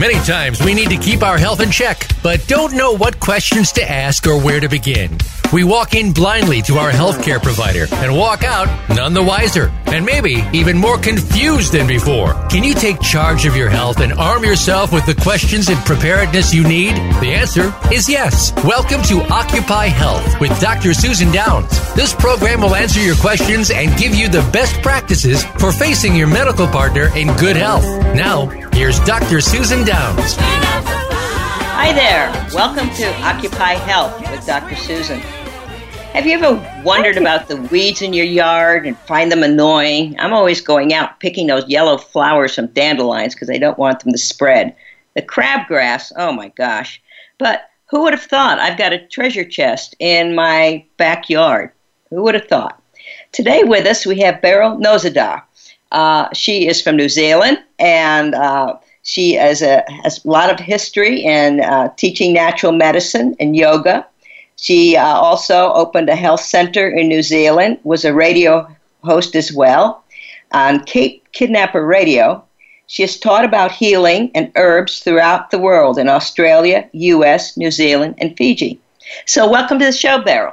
Many times we need to keep our health in check, but don't know what questions to ask or where to begin. We walk in blindly to our healthcare provider and walk out none the wiser, and maybe even more confused than before. Can you take charge of your health and arm yourself with the questions and preparedness you need? The answer is yes. Welcome to Occupy Health with Dr. Susan Downs. This program will answer your questions and give you the best practices for facing your medical partner in good health. Now, here's Dr. Susan Downs. Hi there. Welcome to Occupy Health with Dr. Susan. Have you ever wondered about the weeds in your yard and find them annoying? I'm always going out picking those yellow flowers from dandelions because I don't want them to spread. The crabgrass, oh my gosh. But who would have thought I've got a treasure chest in my backyard? Who would have thought? Today with us we have Beryl Nozadar. Uh, she is from New Zealand and uh, she has a, has a lot of history in uh, teaching natural medicine and yoga. She uh, also opened a health center in New Zealand, was a radio host as well on Cape Kidnapper Radio. She has taught about healing and herbs throughout the world in Australia, US, New Zealand, and Fiji. So, welcome to the show, Beryl.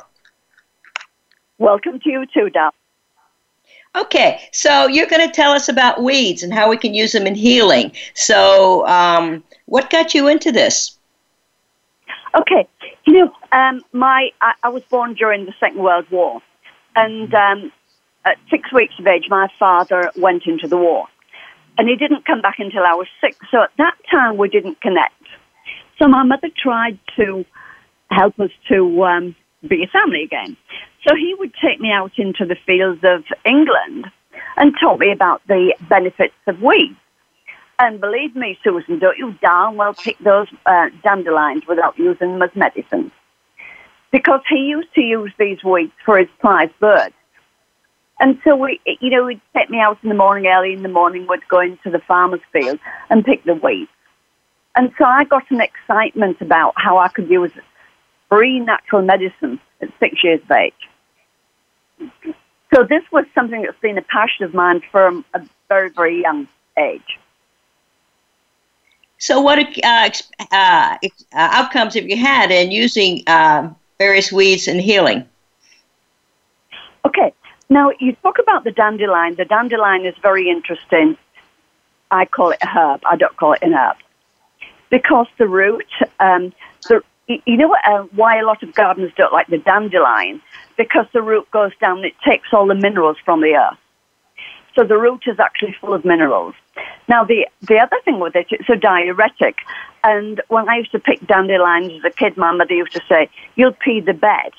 Welcome to you too, Dal. Okay, so you're going to tell us about weeds and how we can use them in healing. So, um, what got you into this? Okay, you know, um, my I, I, was born during the Second World War, and um, at six weeks of age, my father went into the war, and he didn't come back until I was six. So at that time, we didn't connect. So my mother tried to help us to um, be a family again. So he would take me out into the fields of England and taught me about the benefits of weeds. And believe me, Susan, don't you darn well pick those uh, dandelions without using them as medicine. Because he used to use these weeds for his prize birds. And so we, you know, he'd take me out in the morning, early in the morning, would go into the farmer's field and pick the weeds. And so I got an excitement about how I could use free natural medicine at six years of age. So this was something that's been a passion of mine from a very, very young age. So, what uh, uh, uh, outcomes have you had in using uh, various weeds in healing? Okay, now you talk about the dandelion. The dandelion is very interesting. I call it a herb. I don't call it an herb because the root. Um, the, you know uh, why a lot of gardeners don't like the dandelion? Because the root goes down. And it takes all the minerals from the earth. So the root is actually full of minerals. Now, the, the other thing with it, it's a diuretic. And when I used to pick dandelions as a kid, my mother used to say, you'll pee the bed.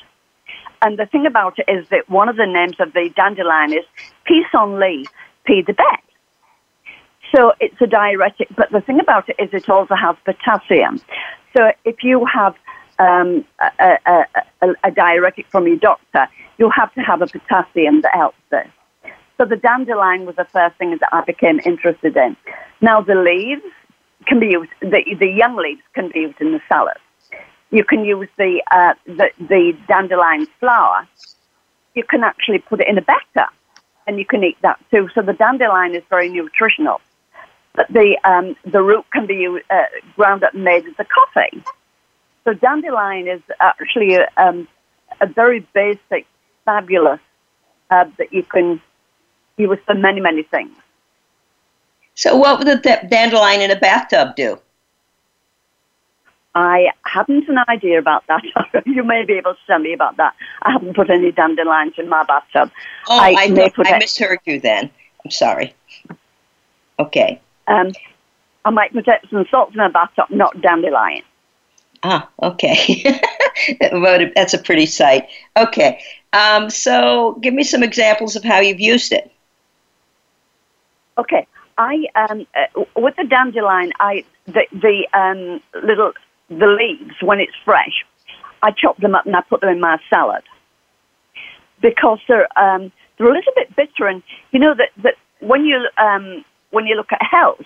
And the thing about it is that one of the names of the dandelion is pissenlit, pee the bed. So it's a diuretic, but the thing about it is it also has potassium. So if you have um, a, a, a, a diuretic from your doctor, you'll have to have a potassium that helps this. So the dandelion was the first thing that I became interested in. Now the leaves can be used, the, the young leaves can be used in the salad. You can use the, uh, the, the dandelion flower. You can actually put it in a batter and you can eat that too. So the dandelion is very nutritional. But the, um, the root can be uh, ground up and made into coffee. So dandelion is actually a, um, a very basic, fabulous herb that you can use for many, many things. So, what would the dandelion in a bathtub do? I haven't an idea about that. you may be able to tell me about that. I haven't put any dandelions in my bathtub. Oh, I, I, I misheard you then. I'm sorry. Okay. Um, I might put some salt in my bathtub, not dandelion. Ah, okay. that's a pretty sight. Okay. Um, so, give me some examples of how you've used it. Okay, I um, uh, with the dandelion, I the the um, little the leaves when it's fresh, I chop them up and I put them in my salad because they're um, they're a little bit bitter, and you know that that when you um, when you look at health,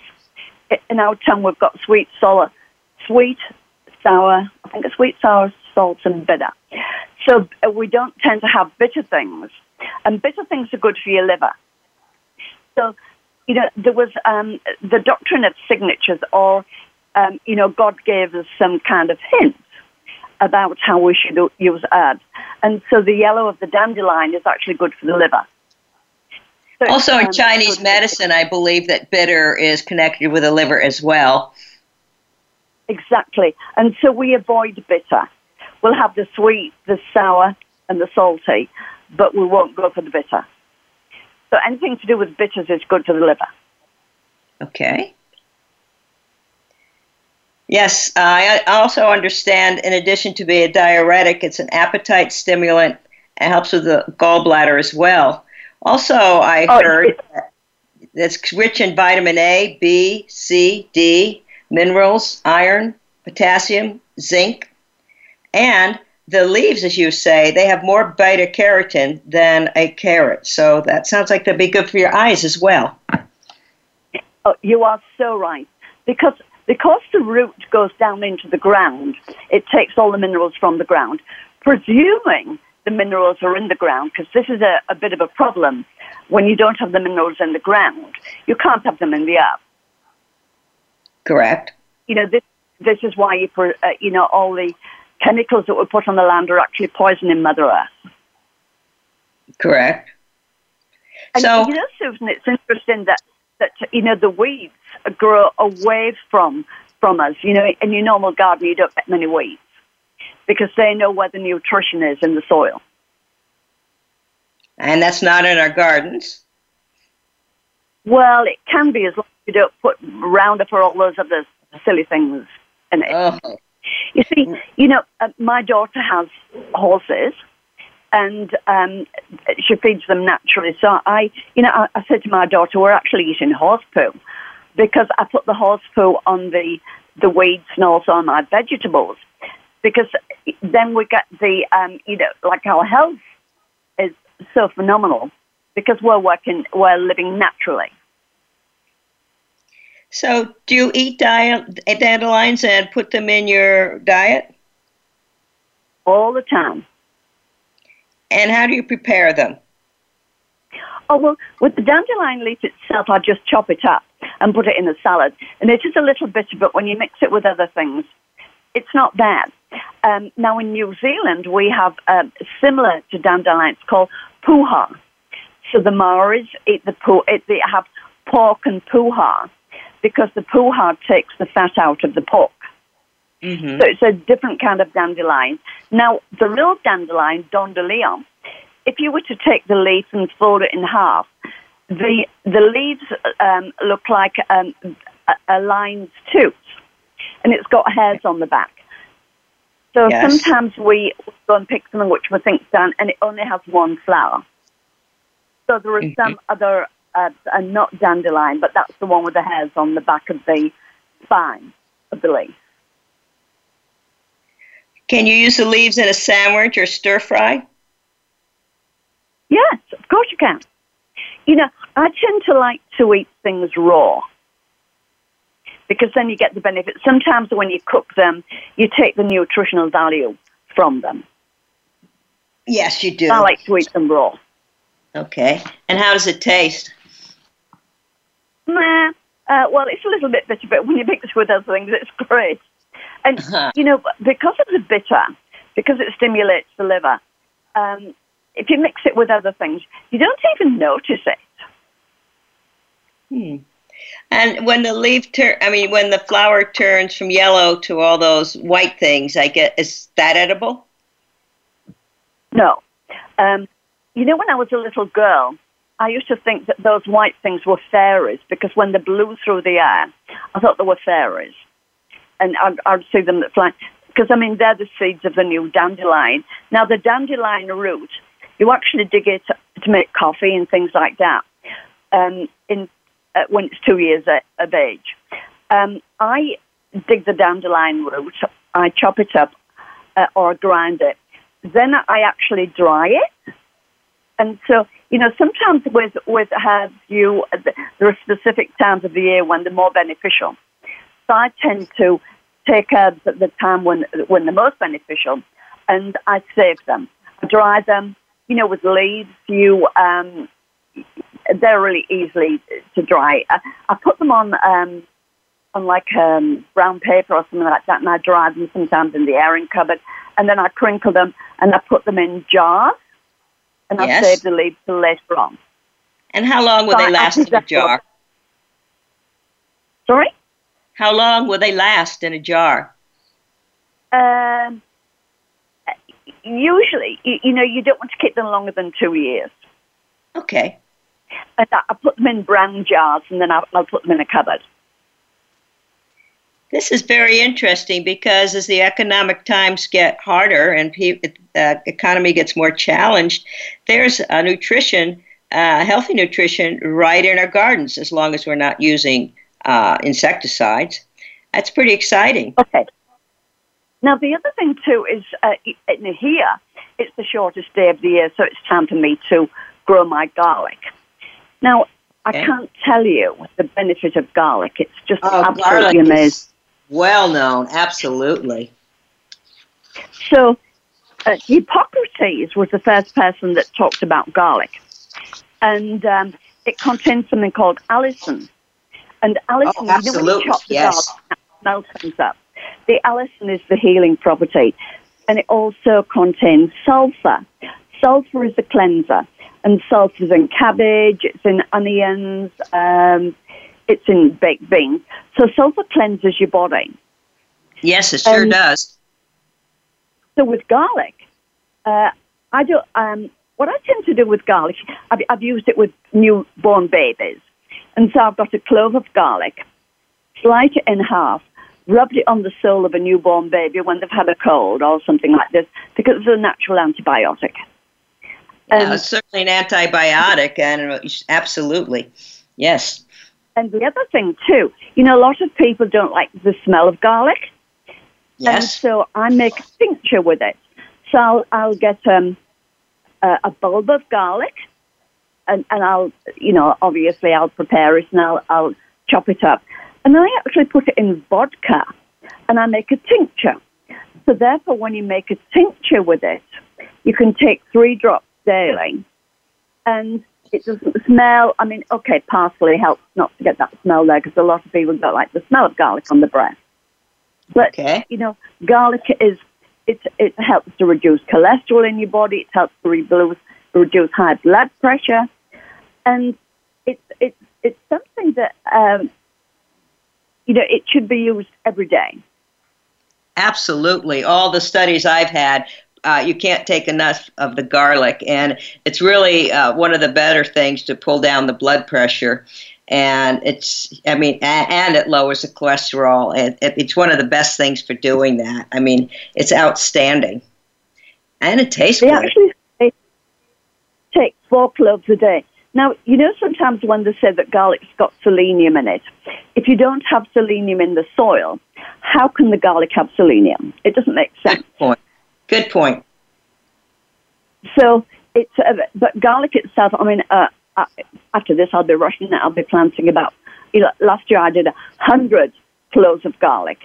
in our tongue we've got sweet, sour, sweet, sour. I think it's sweet, sour, salt, and bitter. So uh, we don't tend to have bitter things, and bitter things are good for your liver. So you know there was um, the doctrine of signatures, or um, you know God gave us some kind of hint about how we should use herbs. And so the yellow of the dandelion is actually good for the liver. So also, in um, Chinese medicine, I believe that bitter is connected with the liver as well. Exactly. And so we avoid bitter. We'll have the sweet, the sour, and the salty, but we won't go for the bitter. So anything to do with bitters is good for the liver. Okay. Yes, I also understand, in addition to being a diuretic, it's an appetite stimulant and helps with the gallbladder as well. Also, I oh, heard that it's rich in vitamin A, B, C, D, minerals, iron, potassium, zinc, and the leaves, as you say, they have more beta carotene than a carrot. So that sounds like they'd be good for your eyes as well. Oh, you are so right. Because because the root goes down into the ground, it takes all the minerals from the ground, presuming the minerals are in the ground, because this is a, a bit of a problem. When you don't have the minerals in the ground, you can't have them in the earth. Correct. You know, this, this is why, you, uh, you know, all the chemicals that were put on the land are actually poisoning Mother Earth. Correct. And so, you know, Susan, it's interesting that, that, you know, the weeds grow away from from us. You know, in your normal garden, you don't get many weeds because they know what the nutrition is in the soil. And that's not in our gardens. Well, it can be as long as you don't put Roundup or all those other silly things in it. Oh. You see, you know, uh, my daughter has horses, and um, she feeds them naturally. So I, you know, I, I said to my daughter, "We're actually eating horse poo." because I put the horse poo on the, the weeds and also on my vegetables. Because then we get the, um, you know, like our health is so phenomenal because we're working, we're living naturally. So, do you eat dandelions and put them in your diet? All the time. And how do you prepare them? Oh, well, with the dandelion leaf itself, I just chop it up and put it in a salad. And it is a little bitter, but when you mix it with other things, it's not bad. Um, now, in New Zealand, we have uh, similar to dandelion. It's called puha. So the Maoris eat the pu- eat, they have pork and puha because the puha takes the fat out of the pork. Mm-hmm. So it's a different kind of dandelion. Now, the real dandelion, dent de lion, if you were to take the leaf and fold it in half, the the leaves um, look like um, a, a lion's tooth, and it's got hairs on the back. So yes. sometimes we go and pick something which we think's done, and it only has one flower. So there are mm-hmm. some other, uh, uh, not dandelion, but that's the one with the hairs on the back of the spine of the leaf. Can you use the leaves in a sandwich or stir fry? Yes, of course you can. You know, I tend to like to eat things raw because then you get the benefit. Sometimes when you cook them, you take the nutritional value from them. Yes, you do. I like to eat them raw. Okay. And how does it taste? Nah. Uh, well, it's a little bit bitter, but when you mix it with other things, it's great. And, uh-huh. you know, because of the bitter, because it stimulates the liver, um, if you mix it with other things, you don't even notice it. Hmm. And when the leaf turn, I mean, when the flower turns from yellow to all those white things, I get is that edible? No. Um, you know, when I was a little girl, I used to think that those white things were fairies because when they blew through the air, I thought they were fairies, and I'd, I'd see them flying. Because I mean, they're the seeds of the new dandelion. Now, the dandelion root You actually dig it to make coffee and things like that. Um, in uh, when it's two years of age, um, I dig the dandelion root. I chop it up uh, or grind it. Then I actually dry it. And so, you know, sometimes with with herbs, you there are specific times of the year when they're more beneficial. So I tend to take herbs at the time when when they're most beneficial, and I save them. I dry them. You know, with leaves, you um, they're really easily to dry. I, I put them on um, on like um, brown paper or something like that, and I dry them sometimes in the airing cupboard, and then I crinkle them and I put them in jars, and yes. I save the leaves till later on. And how long will so they last in a jar? Sorry. How long will they last in a jar? Um, usually, you, you know, you don't want to keep them longer than two years. Okay. And I, put them in brown jars, and then I, I'll put them in a cupboard. This is very interesting because as the economic times get harder and the uh, economy gets more challenged, there's a nutrition, uh, healthy nutrition, right in our gardens as long as we're not using uh, insecticides. That's pretty exciting. Okay. Now the other thing too is uh, in here it's the shortest day of the year, so it's time for me to grow my garlic. Now I can't tell you the benefit of garlic. It's just oh, absolutely amazing. Well known, absolutely. So, uh, Hippocrates was the first person that talked about garlic, and um, it contains something called allicin. And allicin, oh, you know, when you chop the yes. garlic, smell things up. The allicin is the healing property, and it also contains sulfur. Sulfur is a cleanser, and sulfur is in cabbage, it's in onions, um, it's in baked beans. So sulfur cleanses your body. Yes, it sure um, does. So with garlic, uh, I do. Um, what I tend to do with garlic, I've, I've used it with newborn babies, and so I've got a clove of garlic, slice it in half, rubbed it on the sole of a newborn baby when they've had a cold or something like this, because it's a natural antibiotic. Um, it's certainly an antibiotic, and absolutely, yes. And the other thing too, you know, a lot of people don't like the smell of garlic. Yes. And so I make a tincture with it. So I'll, I'll get um, a, a bulb of garlic, and, and I'll, you know, obviously I'll prepare it and I'll, I'll chop it up. And then I actually put it in vodka, and I make a tincture. So therefore, when you make a tincture with it, you can take three drops daily, and it doesn't smell. I mean, okay, parsley helps not to get that smell there because a lot of people don't like the smell of garlic on the breath. But okay. you know, garlic is it it helps to reduce cholesterol in your body. It helps to reduce reduce high blood pressure, and it's it's it's something that um, you know it should be used every day. Absolutely, all the studies I've had uh, you can't take enough of the garlic, and it's really uh, one of the better things to pull down the blood pressure. And it's, I mean, and, and it lowers the cholesterol. And it, it's one of the best things for doing that. I mean, it's outstanding, and it tastes they good. Actually take four cloves a day. Now, you know, sometimes when they say that garlic's got selenium in it, if you don't have selenium in the soil, how can the garlic have selenium? It doesn't make sense. Good point. Good point. So it's uh, but garlic itself. I mean, uh, uh, after this, I'll be rushing. I'll be planting about. You know, last year I did a hundred cloves of garlic,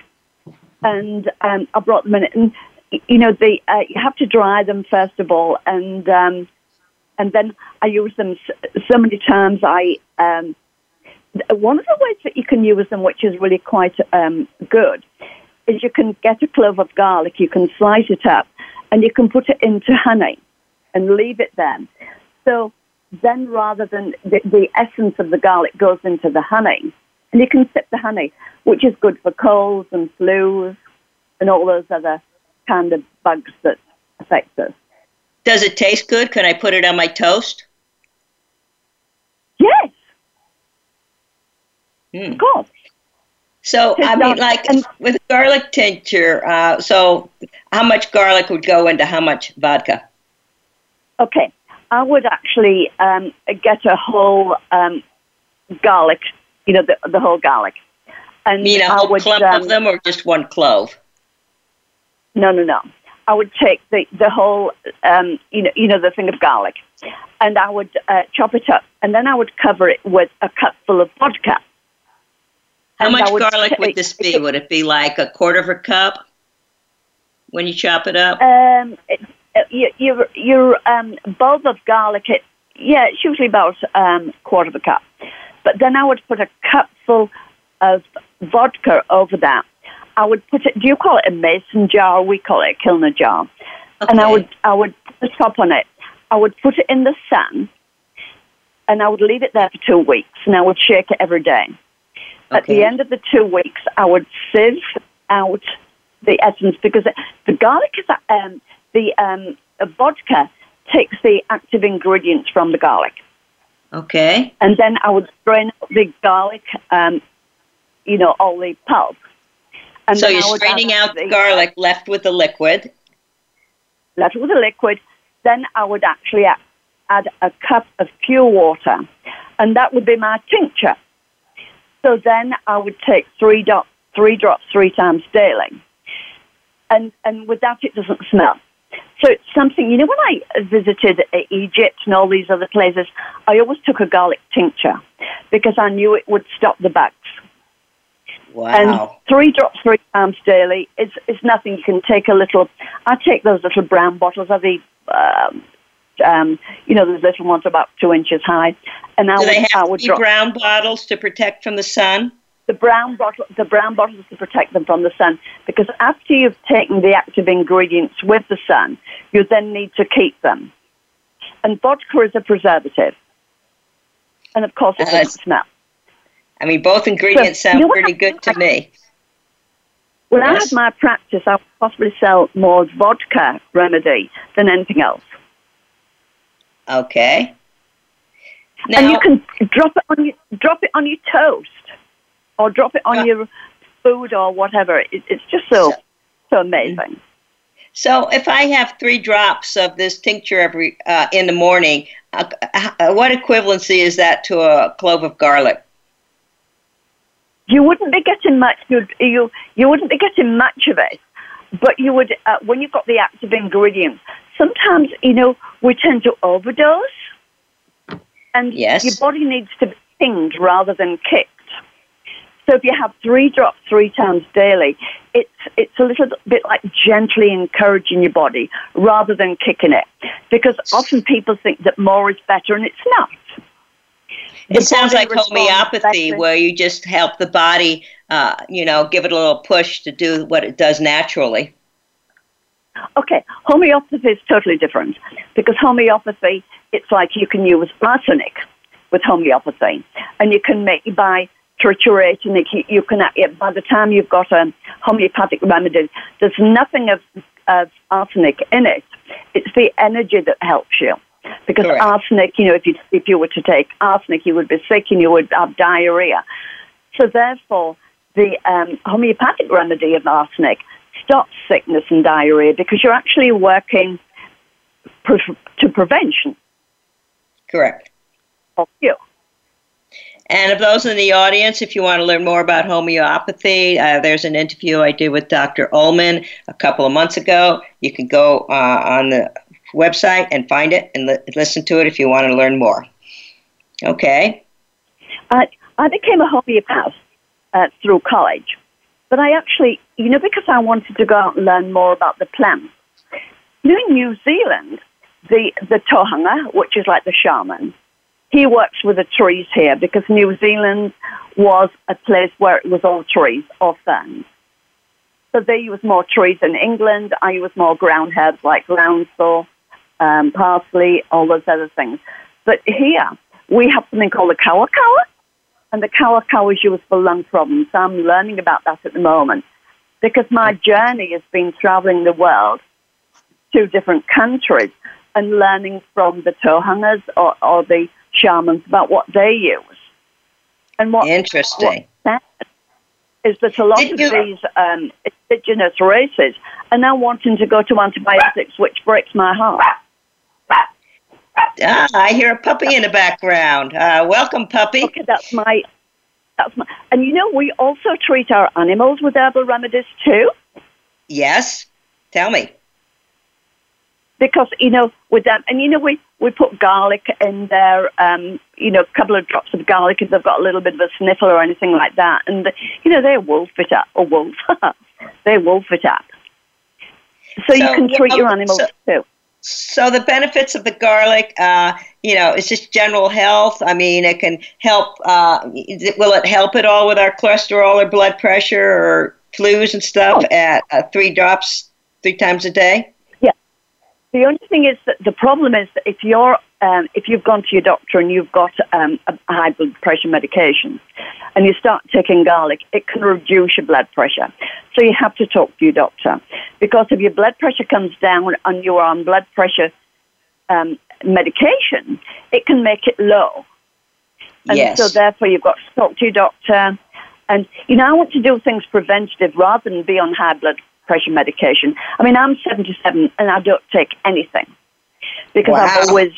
and um, I brought them in. And you know, the uh, you have to dry them first of all, and um, and then I use them so many times. I um, one of the ways that you can use them, which is really quite um, good, is you can get a clove of garlic, you can slice it up, and you can put it into honey and leave it there. So then rather than the, the essence of the garlic goes into the honey, and you can sip the honey, which is good for colds and flus and all those other kind of bugs that affect us. Does it taste good? Can I put it on my toast? Yes. Mm. Of course. So I mean, like with garlic tincture. Uh, so how much garlic would go into how much vodka? Okay, I would actually um, get a whole um, garlic, you know, the, the whole garlic. And mean a whole would, clump um, of them or just one clove? No, no, no. I would take the, the whole, um, you know, you know, the thing of garlic, and I would uh, chop it up, and then I would cover it with a cupful of vodka. How much garlic would this be? Would it be like a quarter of a cup when you chop it up? Um, your your, your um, bulb of garlic, it, yeah, it's usually about um, quarter of a cup. But then I would put a cupful of vodka over that. I would put it. Do you call it a mason jar? We call it a kilner jar. Okay. And I would I would put the top on it. I would put it in the sun, and I would leave it there for two weeks. And I would shake it every day. Okay. At the end of the two weeks, I would sieve out the essence because the garlic is um, the um, vodka takes the active ingredients from the garlic. Okay. And then I would strain the garlic, um, you know, all the pulp. And so you're straining out the garlic, left with the liquid. Left with the liquid. Then I would actually add a cup of pure water, and that would be my tincture. So then I would take three, drops, three drops three times daily, and and with that it doesn't smell. So it's something, you know, when I visited Egypt and all these other places, I always took a garlic tincture because I knew it would stop the bugs. Wow. And three drops three times daily is, is nothing. You can take a little, I take those little brown bottles of the, um, um, you know, those little ones about two inches high. And I Do would, they have I would drop, brown bottles to protect from the sun? the brown bottle, the brown bottles to protect them from the sun. Because after you've taken the active ingredients with the sun, you then need to keep them. And vodka is a preservative, and of course it uh, doesn't smell. I mean, both ingredients so, sound you know pretty good to me. When yes. I had my practice, I would possibly sell more vodka remedy than anything else. Okay. Now, and you can drop it on your drop it on your toast or drop it on uh, your food or whatever. It, it's just so so amazing. So, if I have three drops of this tincture every uh, in the morning, uh, uh, what equivalency is that to a clove of garlic? You wouldn't be getting much. You you you wouldn't be getting much of it, but you would uh, when you've got the active ingredients. Sometimes you know we tend to overdose, and yes. your body needs to be pinged rather than kicked. So if you have three drops three times daily, it's it's a little bit like gently encouraging your body rather than kicking it, because often people think that more is better, and it's not. It sounds like homeopathy, where you just help the body, uh, you know, give it a little push to do what it does naturally. Okay, homeopathy is totally different because homeopathy, it's like you can use arsenic with homeopathy, and you can make by triturating it. You can, by the time you've got a homeopathic remedy, there's nothing of, of arsenic in it. It's the energy that helps you. Because Correct. arsenic, you know, if you, if you were to take arsenic, you would be sick and you would have diarrhea. So therefore, the um, homeopathic remedy of arsenic stops sickness and diarrhea because you're actually working pre- to prevention. Correct. Of you. And of those in the audience, if you want to learn more about homeopathy, uh, there's an interview I did with Dr. Ullman a couple of months ago. You can go uh, on the website and find it and li- listen to it if you want to learn more. Okay. I, I became a homeopath uh, through college, but I actually, you know, because I wanted to go out and learn more about the plants. You know, in New Zealand, the, the tohunga, which is like the shaman, he works with the trees here because New Zealand was a place where it was all trees, all ferns. So they use more trees in England. I use more ground herbs like groundsel, um, parsley, all those other things. But here we have something called the kawa kawa, and the kawa kawa is used for lung problems. So I'm learning about that at the moment because my journey has been traveling the world to different countries and learning from the tohungas or, or the shamans about what they use. And what interesting what is that a lot Did of you... these um, indigenous races are now wanting to go to antibiotics, which breaks my heart. Ah, I hear a puppy in the background. Uh, welcome, puppy. Okay, that's my. That's my. And you know, we also treat our animals with herbal remedies too. Yes. Tell me. Because you know, with them, and you know, we we put garlic in there. Um, you know, a couple of drops of garlic if they've got a little bit of a sniffle or anything like that, and you know, they wolf it up or wolf. they wolf it up. So, so you can treat your animals so, too. So the benefits of the garlic, uh, you know, it's just general health. I mean, it can help. Uh, will it help at all with our cholesterol or blood pressure or flus and stuff oh. at uh, three drops three times a day? Yeah. The only thing is that the problem is that if you're um, if you've gone to your doctor and you've got um, a high blood pressure medication and you start taking garlic, it can reduce your blood pressure. So you have to talk to your doctor because if your blood pressure comes down and you're on blood pressure um, medication, it can make it low. And yes. so therefore you've got to talk to your doctor. And, you know, I want to do things preventative rather than be on high blood pressure medication. I mean, I'm 77 and I don't take anything because wow. I've always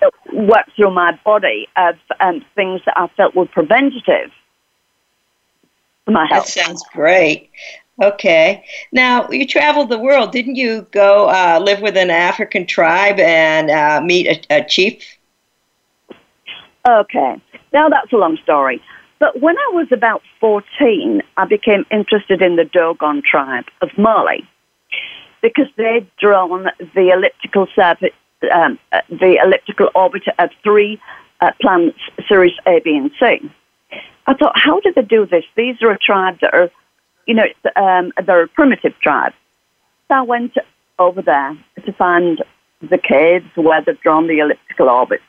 know, worked through my body of um, things that I felt were preventative for my health. That sounds great. Okay. Now, you traveled the world. Didn't you go uh, live with an African tribe and uh, meet a, a chief? Okay. Now, that's a long story. But when I was about 14, I became interested in the Dogon tribe of Mali because they'd drawn the elliptical surface, um, the elliptical orbit of three uh, planets, Sirius A, B, and C. I thought, how did they do this? These are a tribe that are, you know, um, they're a primitive tribe. So I went over there to find the caves where they've drawn the elliptical orbit.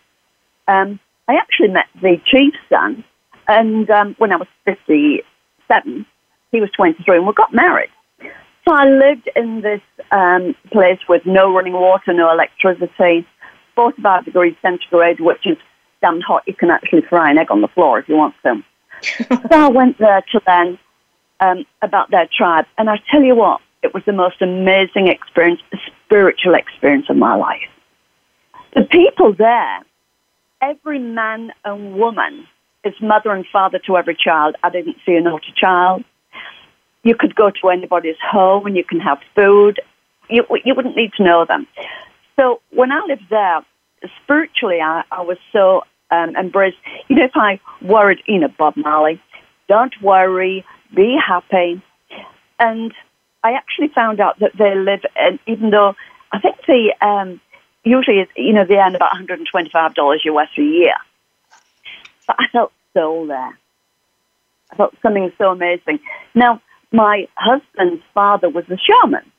Um, I actually met the chief's son, and um, when I was 57, he was 23, and we got married. I lived in this um, place with no running water, no electricity, 45 degrees centigrade, which is damn hot. You can actually fry an egg on the floor if you want to. so I went there to learn um, about their tribe, and I tell you what, it was the most amazing experience, a spiritual experience of my life. The people there, every man and woman is mother and father to every child. I didn't see a naughty child. You could go to anybody's home and you can have food. You, you wouldn't need to know them. So when I lived there, spiritually, I, I was so um, embraced. You know, if I worried, you know, Bob Marley, don't worry, be happy. And I actually found out that they live, and even though I think the um, usually, you know, they earn about $125 US a year. But I felt soul there. I felt something so amazing. Now, my husband's father was a shaman.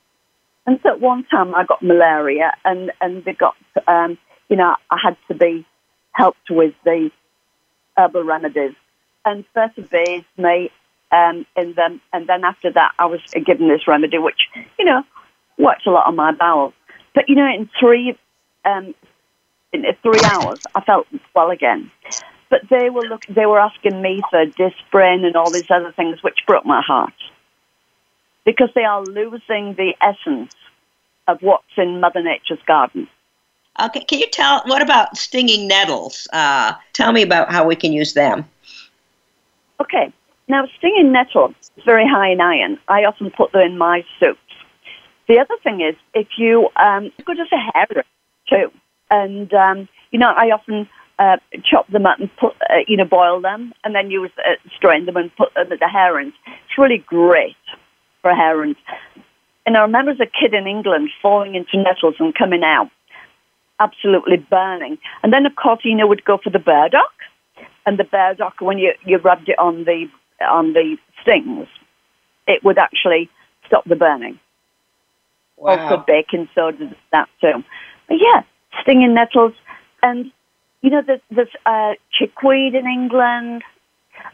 And so at one time I got malaria and, and they got, um, you know, I had to be helped with the herbal remedies. And first bathed me um, in them. And then after that, I was given this remedy, which, you know, worked a lot on my bowels. But, you know, in three, um, in three hours, I felt well again. But they were look, they were asking me for Disprin and all these other things, which broke my heart because they are losing the essence of what's in Mother Nature's garden. Okay, can you tell what about stinging nettles? Uh, tell me about how we can use them. Okay, now stinging nettle is very high in iron. I often put them in my soups. The other thing is if you um, good as a heron too, and um, you know I often uh, chop them up and put uh, you know boil them, and then use uh, strain them and put them at the herons. It's really great for herons. And I remember as a kid in England falling into nettles and coming out absolutely burning. And then, of course, you know, would go for the burdock. And the burdock, when you, you rubbed it on the, on the stings, it would actually stop the burning. Wow. Also, baking soda, that too. But yeah, stinging nettles. And, you know, there's, there's uh, chickweed in England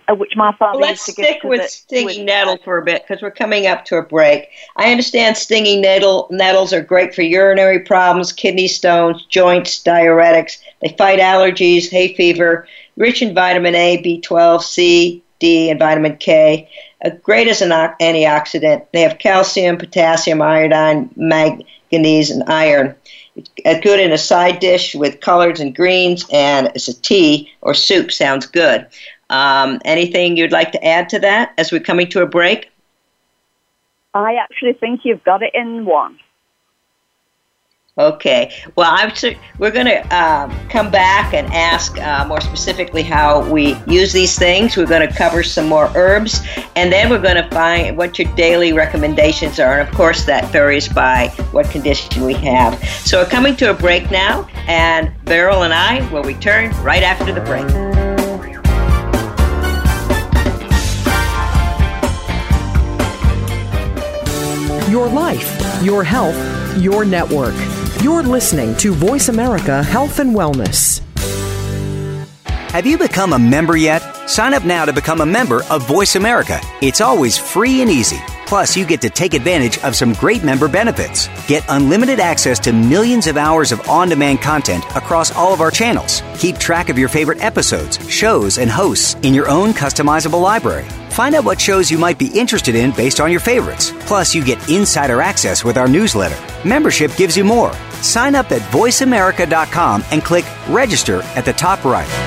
uh, which my father well, let's stick with the, stinging with, nettle for a bit because we're coming up to a break. I understand stinging nettle nettles are great for urinary problems, kidney stones, joints, diuretics. They fight allergies, hay fever, rich in vitamin A, B12, C, D, and vitamin K. Uh, great as an antioxidant. They have calcium, potassium, iodine, manganese, and iron. It's good in a side dish with collards and greens, and as a tea or soup sounds good. Um, anything you'd like to add to that as we're coming to a break? I actually think you've got it in one. Okay. Well, I'm we're going to uh, come back and ask uh, more specifically how we use these things. We're going to cover some more herbs, and then we're going to find what your daily recommendations are. And of course, that varies by what condition we have. So we're coming to a break now, and Beryl and I will return right after the break. Your life, your health, your network. You're listening to Voice America Health and Wellness. Have you become a member yet? Sign up now to become a member of Voice America. It's always free and easy. Plus, you get to take advantage of some great member benefits. Get unlimited access to millions of hours of on demand content across all of our channels. Keep track of your favorite episodes, shows, and hosts in your own customizable library. Find out what shows you might be interested in based on your favorites. Plus, you get insider access with our newsletter. Membership gives you more. Sign up at voiceamerica.com and click register at the top right.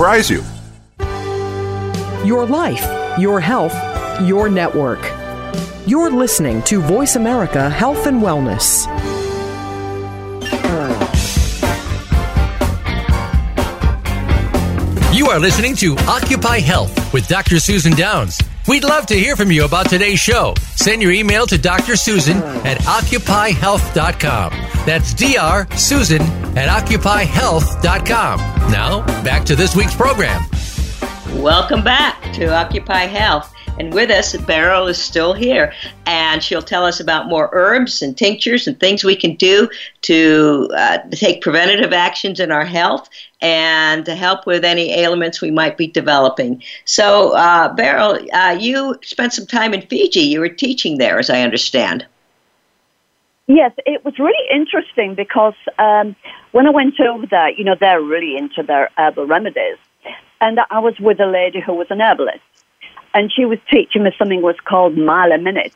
surprise you. Your life, your health, your network. You're listening to Voice America Health and Wellness. You are listening to Occupy Health with Dr. Susan Downs. We'd love to hear from you about today's show. Send your email to Dr. Susan at occupyhealth.com. That's Dr. Susan at occupyhealth.com. Now, back to this week's program. Welcome back to Occupy Health. And with us, Beryl is still here, and she'll tell us about more herbs and tinctures and things we can do to uh, take preventative actions in our health and to help with any ailments we might be developing. So, uh, Beryl, uh, you spent some time in Fiji. You were teaching there, as I understand. Yes, it was really interesting because um, when I went over there, you know, they're really into their herbal remedies. And I was with a lady who was an herbalist and she was teaching me something was called mile a minute.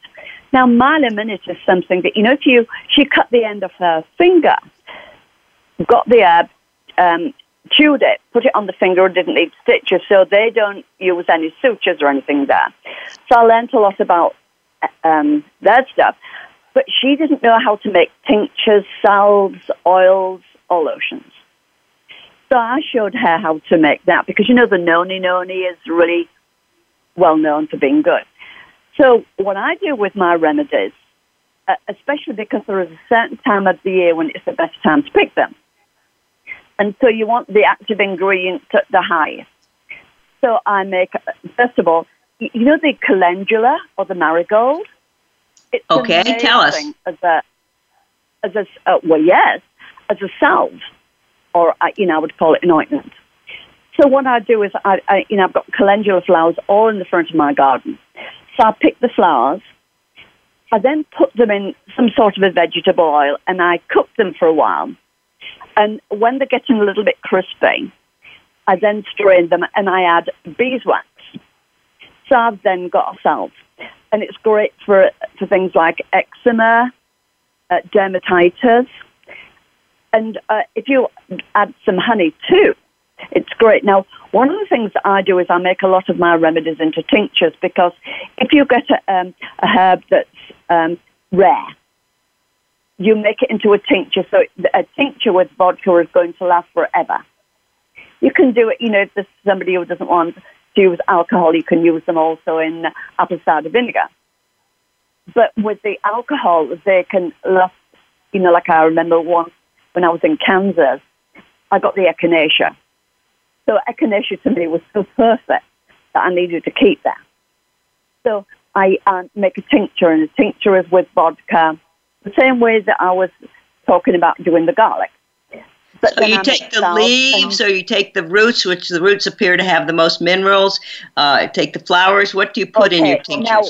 Now, mile a minute is something that, you know, if you, she cut the end of her finger, got the herb, um, chewed it, put it on the finger, didn't leave stitches, so they don't use any sutures or anything there. So I learned a lot about um, that stuff. But she didn't know how to make tinctures, salves, oils, or lotions. So I showed her how to make that because you know the noni noni is really well known for being good. So what I do with my remedies, uh, especially because there is a certain time of the year when it's the best time to pick them. And so you want the active ingredient at the highest. So I make, first of all, you know the calendula or the marigold? It's okay, tell us. As a, as a, uh, well, yes, as a salve, or, uh, you know, I would call it an ointment. So what I do is, I, I, you know, I've got calendula flowers all in the front of my garden. So I pick the flowers. I then put them in some sort of a vegetable oil and I cook them for a while. And when they're getting a little bit crispy, I then strain them and I add beeswax. So I've then got salve. And it's great for, for things like eczema, uh, dermatitis. And uh, if you add some honey too, it's great. Now, one of the things I do is I make a lot of my remedies into tinctures because if you get a, um, a herb that's um, rare, you make it into a tincture. So a tincture with vodka is going to last forever. You can do it, you know, if there's somebody who doesn't want to use alcohol, you can use them also in apple cider vinegar. But with the alcohol, they can last, you know, like I remember once when I was in Kansas, I got the echinacea so echinacea to me was so perfect that I needed to keep that. So I uh, make a tincture, and a tincture is with vodka, the same way that I was talking about doing the garlic. But so you take the leaves, or you take the roots, which the roots appear to have the most minerals. Uh, take the flowers. What do you put okay, in your tinctures? Now,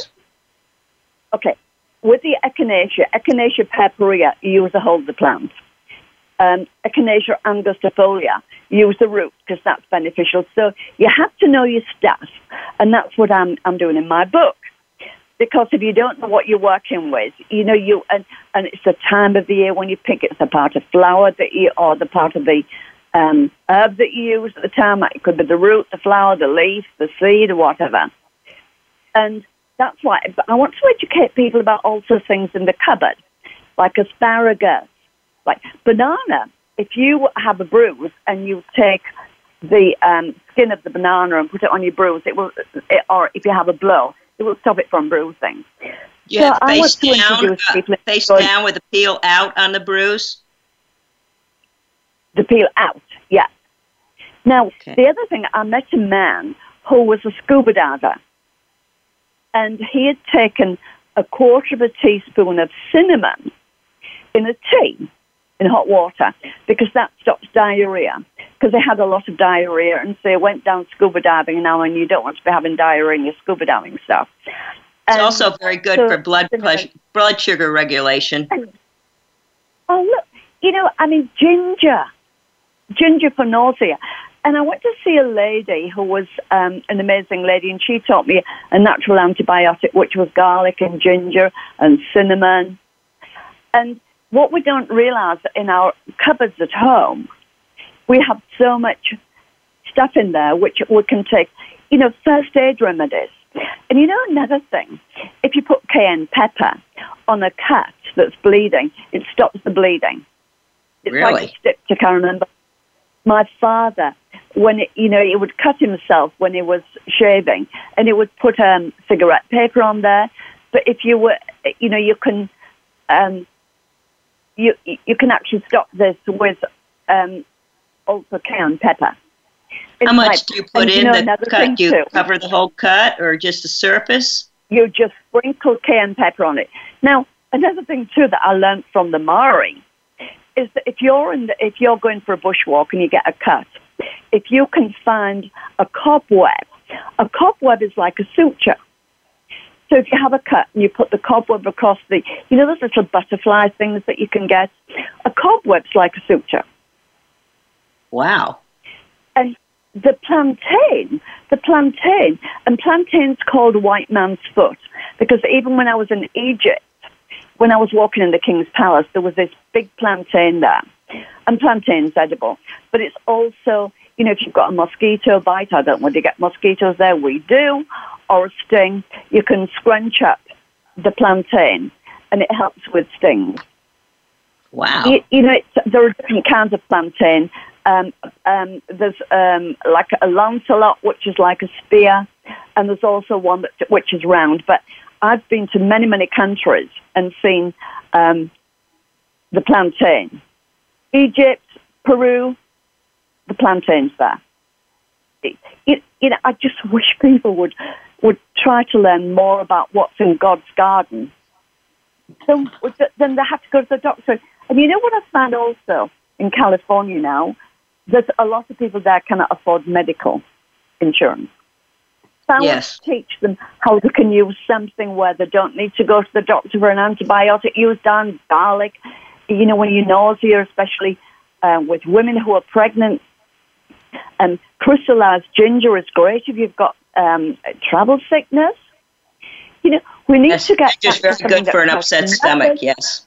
okay, with the echinacea, echinacea purpurea, you use the whole of the plant. Um, echinacea angustifolia, use the root because that's beneficial. So you have to know your stuff, and that's what I'm I'm doing in my book. Because if you don't know what you're working with, you know you and and it's the time of the year when you pick it. It's the part of flower that you or the part of the um, herb that you use at the time. It could be the root, the flower, the leaf, the seed, or whatever. And that's why I want to educate people about also things in the cupboard, like asparagus, like banana if you have a bruise and you take the um, skin of the banana and put it on your bruise, it will, it, or if you have a blow, it will stop it from bruising. You so have face down, uh, face down with the peel out on the bruise. The peel out, yeah. Now, okay. the other thing, I met a man who was a scuba diver, and he had taken a quarter of a teaspoon of cinnamon in a tea in hot water because that stops diarrhea. Because they had a lot of diarrhea, and so they went down scuba diving now, and you don't want to be having diarrhea in your scuba diving stuff. It's also very good so, for blood pressure, blood sugar regulation. And, oh look, you know, I mean ginger, ginger for nausea. And I went to see a lady who was um, an amazing lady, and she taught me a natural antibiotic, which was garlic and ginger and cinnamon. And what we don't realize in our cupboards at home, we have so much stuff in there which we can take, you know, first aid remedies. And you know another thing, if you put cayenne pepper on a cut that's bleeding, it stops the bleeding. It's really? like a styptic, I remember. My father, when it, you know, he would cut himself when he was shaving, and he would put um, cigarette paper on there. But if you were, you know, you can um, you you can actually stop this with um, also cayenne pepper. It's How much like, do you put in you know, the cut? Do you too. cover the whole cut or just the surface? You just sprinkle cayenne pepper on it. Now, another thing too that I learned from the Maori is that if you're in the, if you're going for a bushwalk and you get a cut, if you can find a cobweb, a cobweb is like a suture. So if you have a cut and you put the cobweb across the, you know those little butterfly things that you can get? A cobweb's like a suture. Wow. And the plantain, the plantain, and plantain's called white man's foot because even when I was in Egypt, when I was walking in the king's palace, there was this big plantain there. And plantain's edible, but it's also, you know, if you've got a mosquito bite, I don't want to get mosquitoes there, we do, or a sting, you can scrunch up the plantain and it helps with stings. Wow. You, you know, there are different kinds of plantain. Um, um, there's um, like a lanceolate, which is like a spear, and there's also one that, which is round. But I've been to many, many countries and seen um, the plantain. Egypt, Peru, the plantains there. It, it, you know, I just wish people would would try to learn more about what's in God's garden. So then they have to go to the doctor. And you know what I found also in California now? There's a lot of people there cannot afford medical insurance. So I yes. teach them how they can use something where they don't need to go to the doctor for an antibiotic. Use down garlic, you know, when you're nausea, especially uh, with women who are pregnant. And crystallized ginger is great if you've got um, travel sickness. You know, we need yes, to get just very good for an upset stomach. Yes.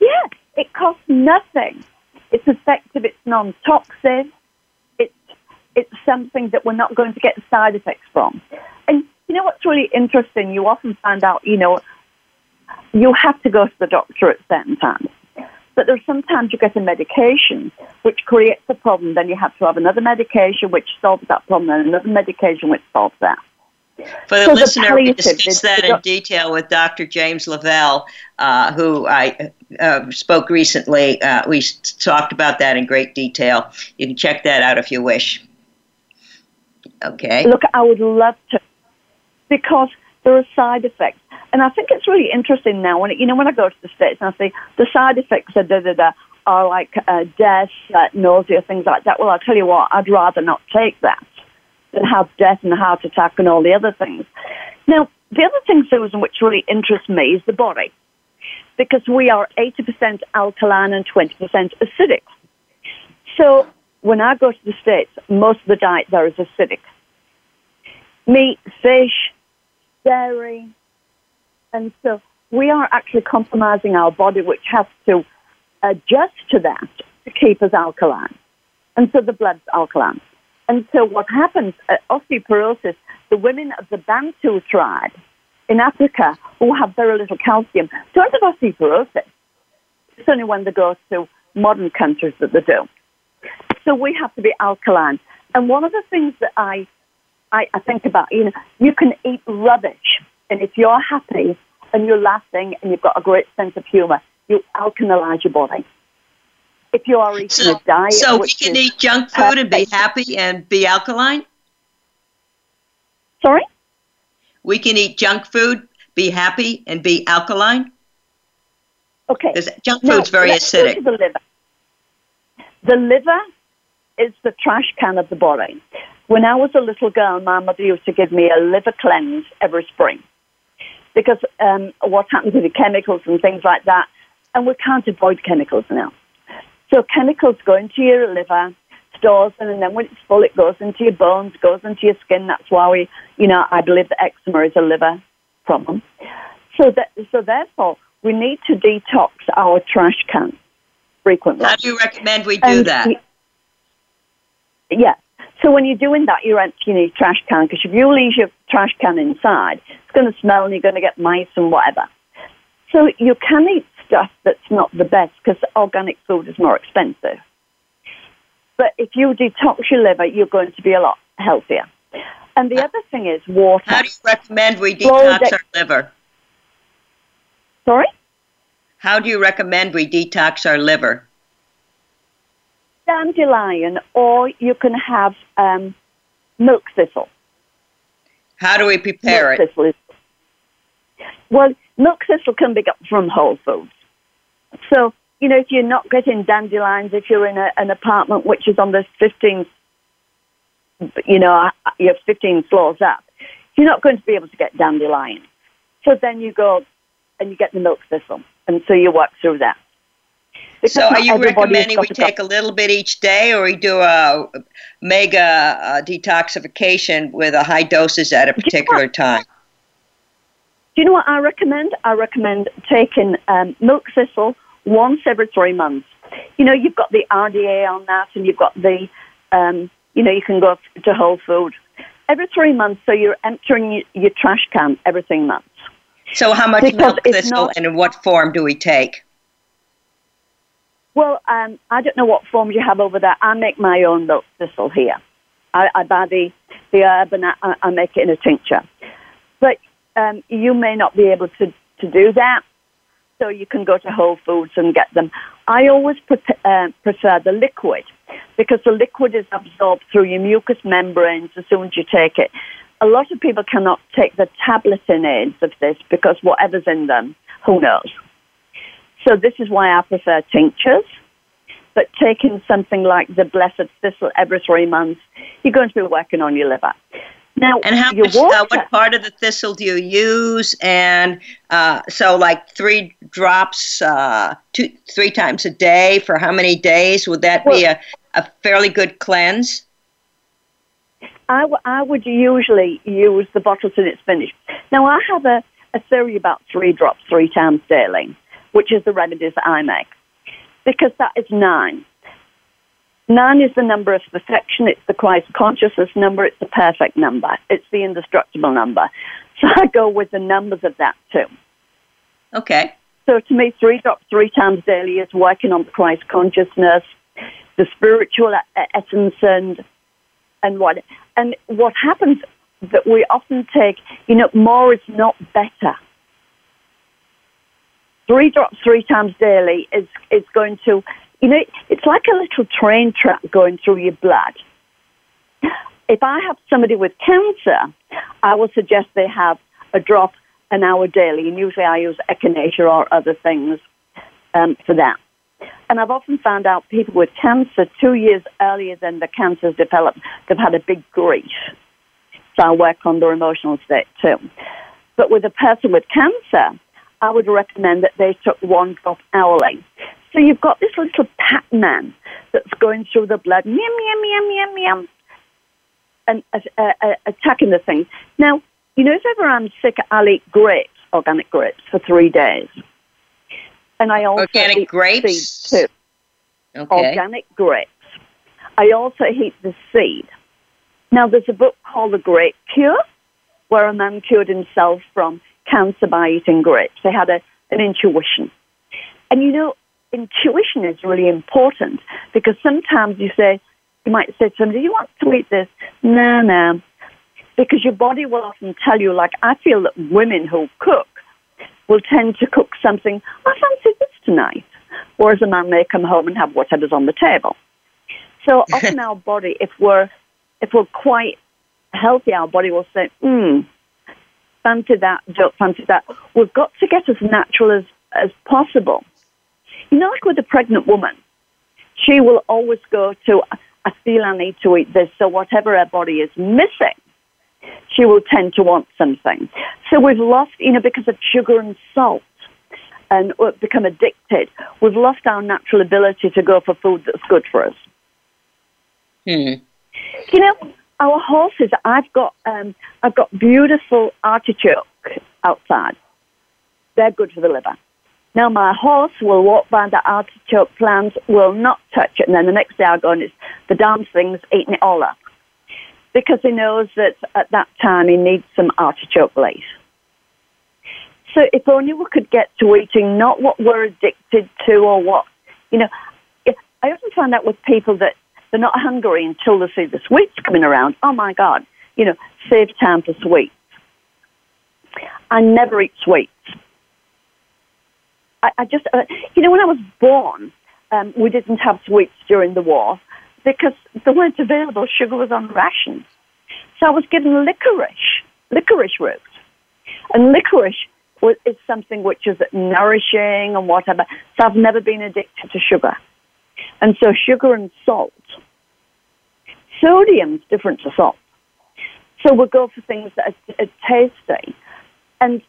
Yeah, it costs nothing. It's effective. It's non-toxic. It's it's something that we're not going to get side effects from. And you know what's really interesting? You often find out, you know, you have to go to the doctor at certain times. But there's sometimes you get a medication which creates a problem, then you have to have another medication which solves that problem, and another medication which solves that. For the so listener, the we discussed that in detail with Dr. James LaValle, uh, who I uh, spoke recently. Uh, we talked about that in great detail. You can check that out if you wish. Okay. Look, I would love to, because there are side effects. And I think it's really interesting now when, you know, when I go to the States and I say the side effects are da da da, are like uh, death, uh, nausea, things like that. Well, I'll tell you what, I'd rather not take that than have death and heart attack and all the other things. Now, the other thing, Susan, which really interests me is the body. Because we are 80% alkaline and 20% acidic. So when I go to the States, most of the diet there is acidic. Meat, fish, dairy. And so we are actually compromising our body, which has to adjust to that to keep us alkaline. And so the blood's alkaline. And so what happens at osteoporosis, the women of the Bantu tribe in Africa who have very little calcium don't have osteoporosis. It's only when they go to modern countries that they do. So we have to be alkaline. And one of the things that I, I, I think about, you know, you can eat rubbish. And if you're happy and you're laughing and you've got a great sense of humor, you alkalinize your body if you are eating so, a diet. So we can eat junk food and be happy and be alkaline? Sorry? We can eat junk food, be happy, and be alkaline? Okay. Because junk food's now, very acidic. the liver. The liver is the trash can of the body. When I was a little girl, my mother used to give me a liver cleanse every spring because um, what happens with the chemicals and things like that, and we can't avoid chemicals now. So chemicals go into your liver, stores them, and then when it's full, it goes into your bones, goes into your skin. That's why we, you know, I believe that eczema is a liver problem. So that, so therefore, we need to detox our trash can frequently. How do you recommend we do and that? yeah. So when you're doing that, you're emptying your trash can because if you leave your trash can inside, it's going to smell and you're going to get mice and whatever. So you can eat stuff that's not the best because organic food is more expensive. But if you detox your liver, you're going to be a lot healthier. And the other thing is water. How do you recommend we detox our liver? Sorry? How do you recommend we detox our liver? Dandelion, or you can have um, milk thistle. How do we prepare milk it? Well, milk thistle can be got from Whole Foods. So, you know, if you're not getting dandelions, if you're in a, an apartment which is on the 15th, you know, uh, you're 15 floors up, you're not going to be able to get dandelions. So then you go and you get the milk thistle, and so you work through that. So, are you recommending we take a little bit each day, or we do a mega uh, detoxification with a high doses at a particular time? Do you know what I recommend? I recommend taking um, milk thistle once every three months. You know, you've got the RDA on that, and you've got the, um, you know, you can go to Whole Food every three months. So you're emptying your trash can every three months. So how much because milk thistle not, and in what form do we take? Well, um, I don't know what form you have over there. I make my own milk thistle here. I, I buy the the herb and I, I make it in a tincture. But um, you may not be able to, to do that. So you can go to Whole Foods and get them. I always pre- uh, prefer the liquid because the liquid is absorbed through your mucous membranes as soon as you take it. A lot of people cannot take the tabletinates of this because whatever's in them, who knows? So this is why I prefer tinctures. But taking something like the blessed thistle every three months, you're going to be working on your liver. Now, and how much, water, uh, what part of the thistle do you use? And uh, so, like three drops, uh, two, three times a day for how many days? Would that be a, a fairly good cleanse? I, w- I would usually use the bottle till it's finished. Now, I have a, a theory about three drops three times daily, which is the remedies that I make, because that is nine. Nine is the number of perfection. It's the Christ consciousness number. It's the perfect number. It's the indestructible number. So I go with the numbers of that too. Okay. So to me, three drops three times daily is working on the Christ consciousness, the spiritual essence, and and what and what happens that we often take. You know, more is not better. Three drops three times daily is is going to you know, it's like a little train track going through your blood. If I have somebody with cancer, I will suggest they have a drop an hour daily, and usually I use echinacea or other things um, for that. And I've often found out people with cancer two years earlier than the cancer's developed, they've had a big grief. So I work on their emotional state too. But with a person with cancer, I would recommend that they took one drop hourly. So you've got this little Pac-Man that's going through the blood, meow, meow, meow, meow, meow, and uh, uh, uh, attacking the thing. Now, you know, if ever I'm sick, I'll eat grapes, organic grapes, for three days. And I also organic eat grapes seeds too. Okay. Organic grapes. I also eat the seed. Now, there's a book called The Grape Cure, where a man cured himself from cancer by eating grapes. They had a, an intuition. And you know, intuition is really important because sometimes you say, you might say to somebody, you want to eat this? No, no. Because your body will often tell you, like, I feel that women who cook will tend to cook something, I fancy this tonight. Whereas a man may come home and have whatever's on the table. So often our body, if we're, if we're quite healthy, our body will say, hmm, fancy that, don't fancy that. We've got to get as natural as, as possible. You know, like with a pregnant woman, she will always go to, I feel I need to eat this. So whatever her body is missing, she will tend to want something. So we've lost, you know, because of sugar and salt and become addicted, we've lost our natural ability to go for food that's good for us. Hmm. You know, our horses. I've got um, I've got beautiful artichoke outside. They're good for the liver. Now my horse will walk by the artichoke plant, will not touch it, and then the next day I go and it's the damn thing's eating it all up. Because he knows that at that time he needs some artichoke leaf. So if only we could get to eating not what we're addicted to or what, you know, I often find out with people that they're not hungry until they see the sweets coming around. Oh my God, you know, save time for sweets. I never eat sweets. I, I just, uh, you know, when I was born, um, we didn't have sweets during the war because they weren't available. Sugar was on rations. So I was given licorice, licorice root. And licorice is something which is nourishing and whatever. So I've never been addicted to sugar. And so sugar and salt. Sodium's different to salt. So we'll go for things that are, are tasty. And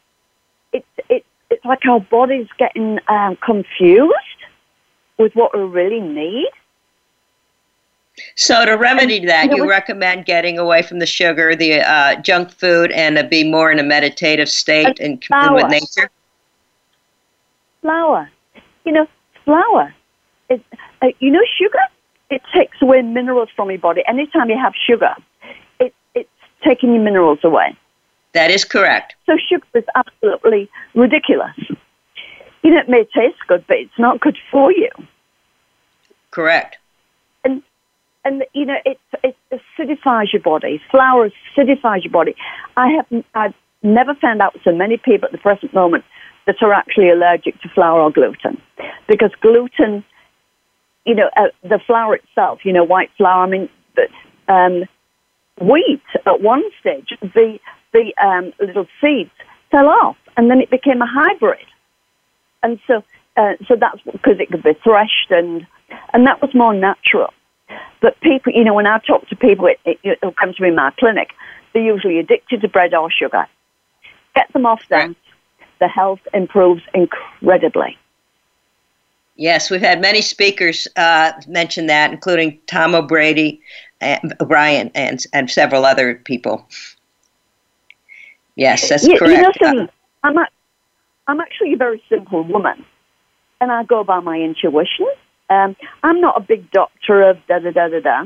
it, it, it's like our body's getting um, confused with what we really need. So to remedy And, that, you know, you recommend getting away from the sugar, the uh, junk food, and to be more in a meditative state and commune with nature. Flour. You know, flour. Uh, you know, sugar, it takes away minerals from your body. Anytime you have sugar, it, it's taking your minerals away. That is correct. So sugar is absolutely ridiculous. You know, it may taste good, but it's not good for you. Correct. And and you know, it it acidifies your body. Flour acidifies your body. I have I've never found out so many people at the present moment that are actually allergic to flour or gluten. Because gluten, you know, uh, the flour itself, you know, white flour, I mean, um, wheat at one stage, the, the um, little seeds fell off and then it became a hybrid. And so, uh, so that's because it could be threshed and, and that was more natural. But people, you know, when I talk to people who come to me in my clinic, they're usually addicted to bread or sugar. Get them off them. Right. The health improves incredibly. Yes, we've had many speakers uh, mention that, including Tom O'Brady, and O'Brien, and and several other people. Yes, that's you, correct. You know, I'm a, I'm actually a very simple woman, and I go by my intuition. Um, I'm not a big doctor of da da da da da.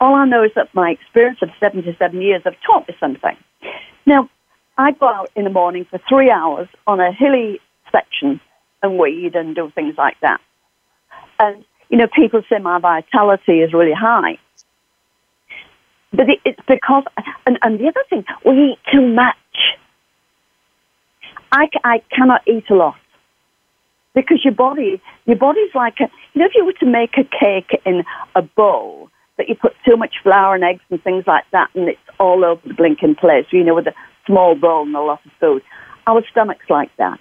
All I know is that my experience of 77 years have taught me something. Now, I go out in the morning for three hours on a hilly section and weed and do things like that. And, you know, people say my vitality is really high. But it's because, and, and the other thing, we eat too much. I, I cannot eat a lot because your body, your body's like a, you know, if you were to make a cake in a bowl, that you put too much flour and eggs and things like that, and it's all over the blinking place, you know, with a small bowl and a lot of food. Our stomach's like that.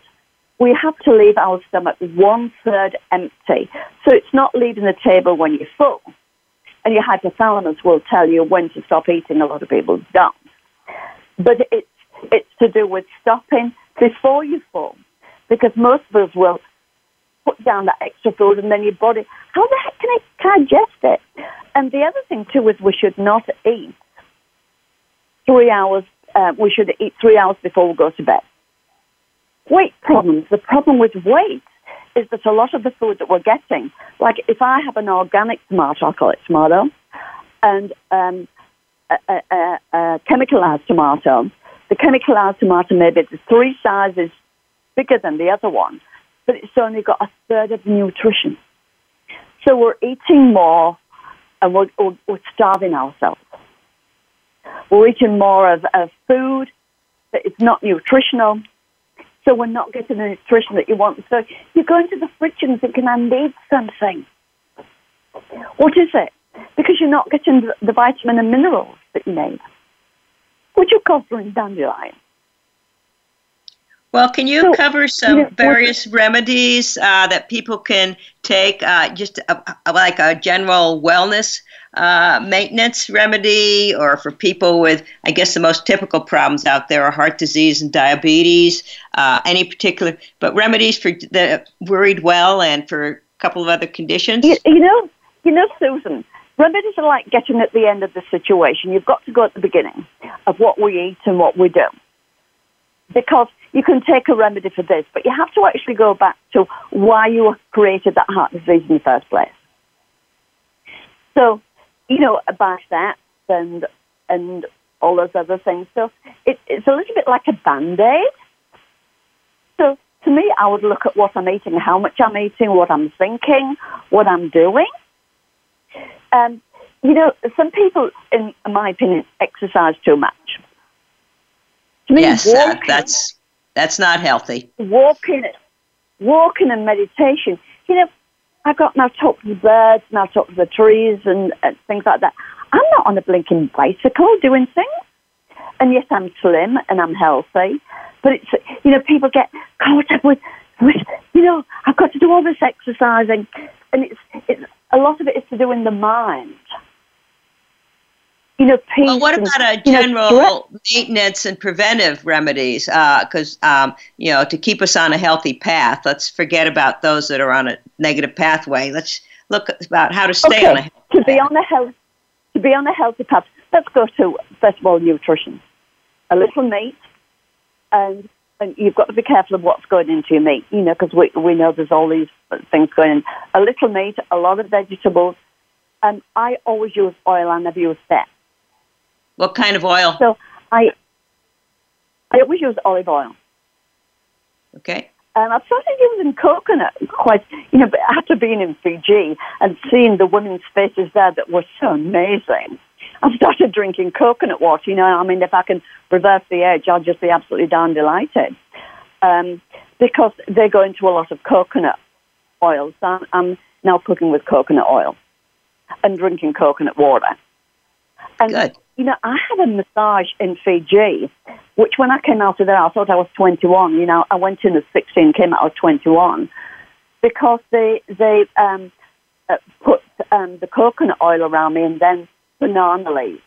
We have to leave our stomach one third empty. So it's not leaving the table when you're full. And your hypothalamus will tell you when to stop eating. A lot of people don't. But it's, it's to do with stopping before you fall. Because most of us will put down that extra food and then your body, how the heck can it digest it? And the other thing too is we should not eat three hours, uh, we should eat three hours before we go to bed. Weight problems. The problem with weight is that a lot of the food that we're getting, like if I have an organic tomato, I call it tomato, and um, a, a, a, chemicalized tomato, the chemicalized tomato may be three sizes bigger than the other one but it's only got a third of the nutrition. So we're eating more and we're, we're, we're starving ourselves. We're eating more of, of food that is not nutritional, so we're not getting the nutrition that you want. So you go into the fridge and thinking, I need something. What is it? Because you're not getting the, vitamin and minerals that you need, which are covering dandelion. Well, can you so, cover some you know, various remedies uh, that people can take, uh, just a, a, like a general wellness uh, maintenance remedy, or for people with, I guess, the most typical problems out there are heart disease and diabetes, uh, any particular, but remedies for the worried well and for a couple of other conditions? You, you know, you know, Susan, remedies are like getting at the end of the situation. You've got to go at the beginning of what we eat and what we do. Because you can take a remedy for this, but you have to actually go back to why you created that heart disease in the first place. So, you know, about that and and all those other things. So it, it's a little bit like a band-aid. So to me, I would look at what I'm eating, how much I'm eating, what I'm thinking, what I'm doing. Um, you know, some people, in my opinion, exercise too much. To me, yes, walking, that's that's not healthy. Walking, walking and meditation. You know, I got now talk to the birds, now talk to the trees and, and things like that. I'm not on a blinking bicycle doing things. And yes, I'm slim and I'm healthy. But it's, you know, people get caught up with, with, you know, I've got to do all this exercising. And it's, it's, a lot of it is to do in the mind you know, peace. Well, what about a general you know, maintenance and preventive remedies? Because uh, um, you know, to keep us on a healthy path, let's forget about those that are on a negative pathway. Let's look about how to stay okay. on a to path. be on a health to be on a healthy path. Let's go to first of all nutrition. A little meat, and and you've got to be careful of what's going into your meat. You know, because we we know there's all these things going in. A little meat, a lot of vegetables, and I always use oil. and I never use fat. What kind of oil? So I I always use olive oil. Okay. And I've started using coconut quite, you know, after being in Fiji and seeing the women's faces there that were so amazing, I've started drinking coconut water. You know, I mean, if I can reverse the age, I'll just be absolutely darn delighted. Um, because they go into a lot of coconut oils. So I'm now cooking with coconut oil and drinking coconut water. And, Good. you know, I had a massage in Fiji, which when I came out of there, I thought I was 21. You know, I went in at 16, came out at 21, because they, they um, uh, put um, the coconut oil around me and then banana leaves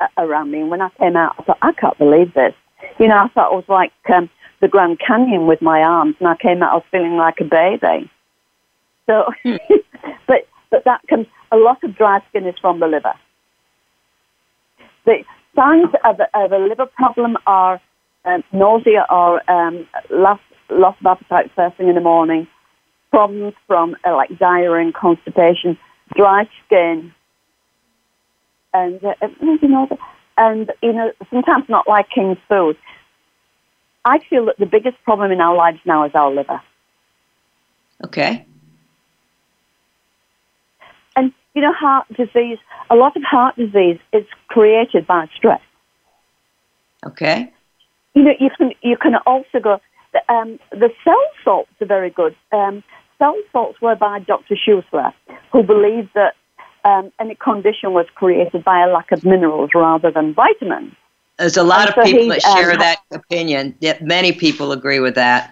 uh, around me. And when I came out, I thought, I can't believe this. You know, I thought it was like um, the Grand Canyon with my arms, and I came out, I was feeling like a baby. So, but but that comes. A lot of dry skin is from the liver. The signs of a, of a liver problem are um, nausea or um, loss loss of appetite first thing in the morning, problems from uh, like diarrhea and constipation, dry skin, and uh, you know, and you know sometimes not liking food. I feel that the biggest problem in our lives now is our liver. Okay. And you know, heart disease. A lot of heart disease is created by stress. Okay. You know, you can you can also go. Um, the cell salts are very good. Um, cell salts were by Dr. Schussler, who believed that um, any condition was created by a lack of minerals rather than vitamins. There's a lot And of so people that share um, that opinion. Yet many people agree with that.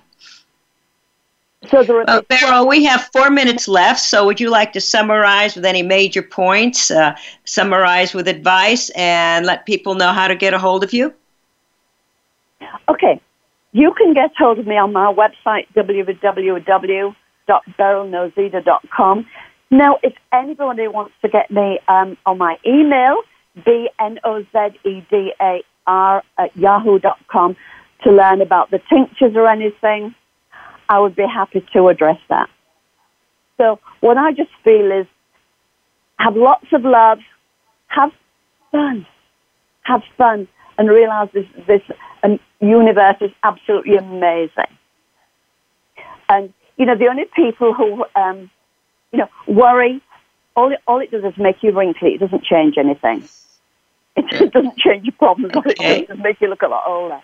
So are Well, Beryl, we have four minutes left. So, would you like to summarize with any major points, uh, summarize with advice, and let people know how to get a hold of you? Okay. You can get hold of me on my website, www.berylnozida.com. Now, if anybody wants to get me um, on my email, B-N-O-Z-E-D-A-R at yahoo.com to learn about the tinctures or anything, I would be happy to address that. So what I just feel is have lots of love, have fun, have fun, and realize this, this um, universe is absolutely amazing. And, you know, the only people who, um, you know, worry, all it, all it does is make you wrinkly. It doesn't change anything. It, it doesn't change your problems. All it Okay. does is make you look a lot older.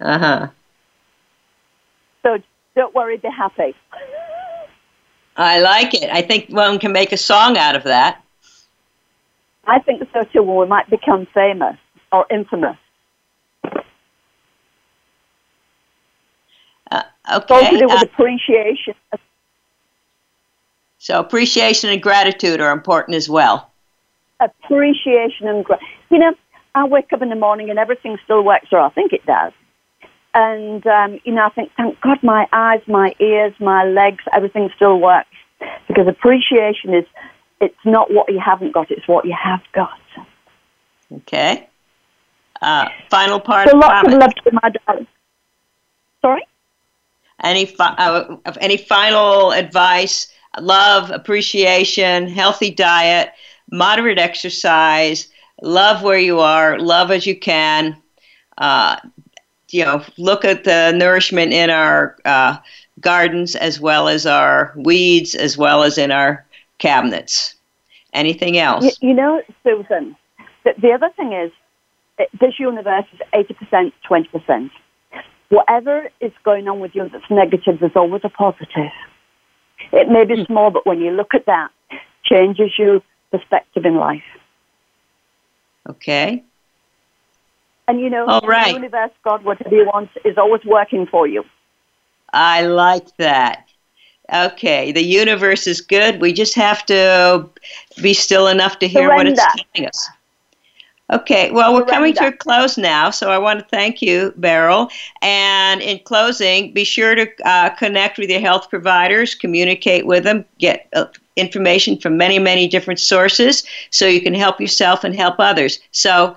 Uh huh. Don't worry, be happy. I like it. I think one can make a song out of that. I think so too. Well, we might become famous or infamous. Uh, okay. do with uh, appreciation. so, appreciation and gratitude are important as well. appreciation and gratitude. you know I wake up in the morning and everything still works or I think it does and um, you know I think thank God my eyes my ears my legs everything still works because appreciation is it's not what you haven't got it's what you have got Okay. Uh, final part so of lots of love to my darling sorry Any fi- uh, of any final advice? Love, appreciation, healthy diet, moderate exercise. Love where you are. Love as you can. Uh, you know, look at the nourishment in our uh, gardens as well as our weeds, as well as in our cabinets. Anything else? you, you know Susan the, the other thing is this universe is 80% 20% whatever is going on with you that's negative there's always a positive It may be small, but when you look at that, changes your perspective in life. Okay. And you know, All right. the universe, God, whatever you want, is always working for you. I like that. Okay, the universe is good. We just have to be still enough to hear what it's telling us. Okay, well, we're coming to a close now, so I want to thank you, Beryl. And in closing, be sure to uh, connect with your health providers, communicate with them, get uh, information from many, many different sources so you can help yourself and help others. So